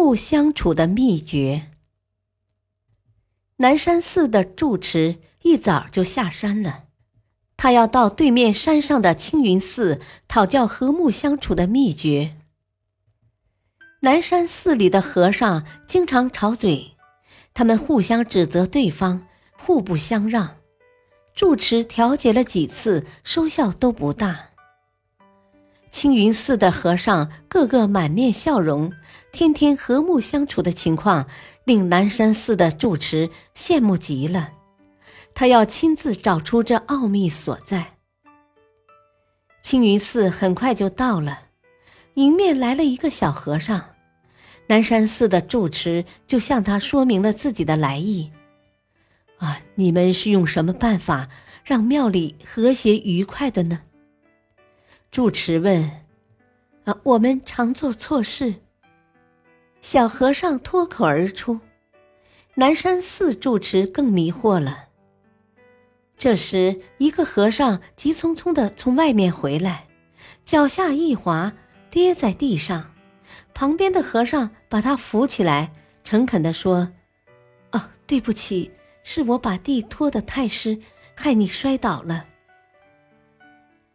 和睦相处的秘诀。南山寺的住持一早就下山了，他要到对面山上的青云寺讨教和睦相处的秘诀。南山寺里的和尚经常吵嘴，他们互相指责对方，互不相让。住持调解了几次，收效都不大。青云寺的和尚个个满面笑容，天天和睦相处的情况令南山寺的住持羡慕极了。他要亲自找出这奥秘所在。青云寺很快就到了，迎面来了一个小和尚。南山寺的住持就向他说明了自己的来意：“啊，你们是用什么办法让庙里和谐愉快的呢？”住持问：“啊，我们常做错事。”小和尚脱口而出。南山寺住持更迷惑了。这时，一个和尚急匆匆的从外面回来，脚下一滑，跌在地上。旁边的和尚把他扶起来，诚恳地说：“哦，对不起，是我把地拖得太湿，害你摔倒了。”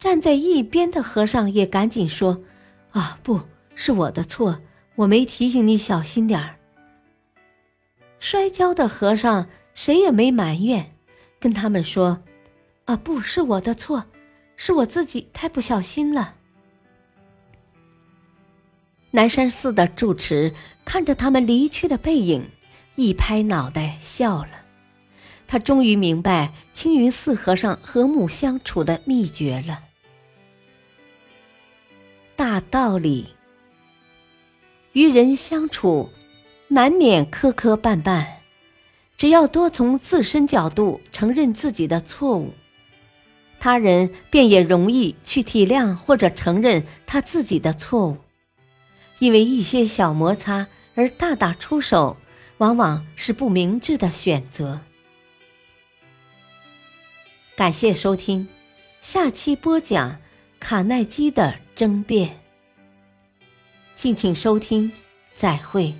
站在一边的和尚也赶紧说：“啊，不是我的错，我没提醒你小心点儿。”摔跤的和尚谁也没埋怨，跟他们说：“啊，不是我的错，是我自己太不小心了。”南山寺的住持看着他们离去的背影，一拍脑袋笑了。他终于明白青云寺和尚和睦相处的秘诀了。大道理，与人相处，难免磕磕绊绊。只要多从自身角度承认自己的错误，他人便也容易去体谅或者承认他自己的错误。因为一些小摩擦而大打出手，往往是不明智的选择。感谢收听，下期播讲卡耐基的。争辩，敬请收听，再会。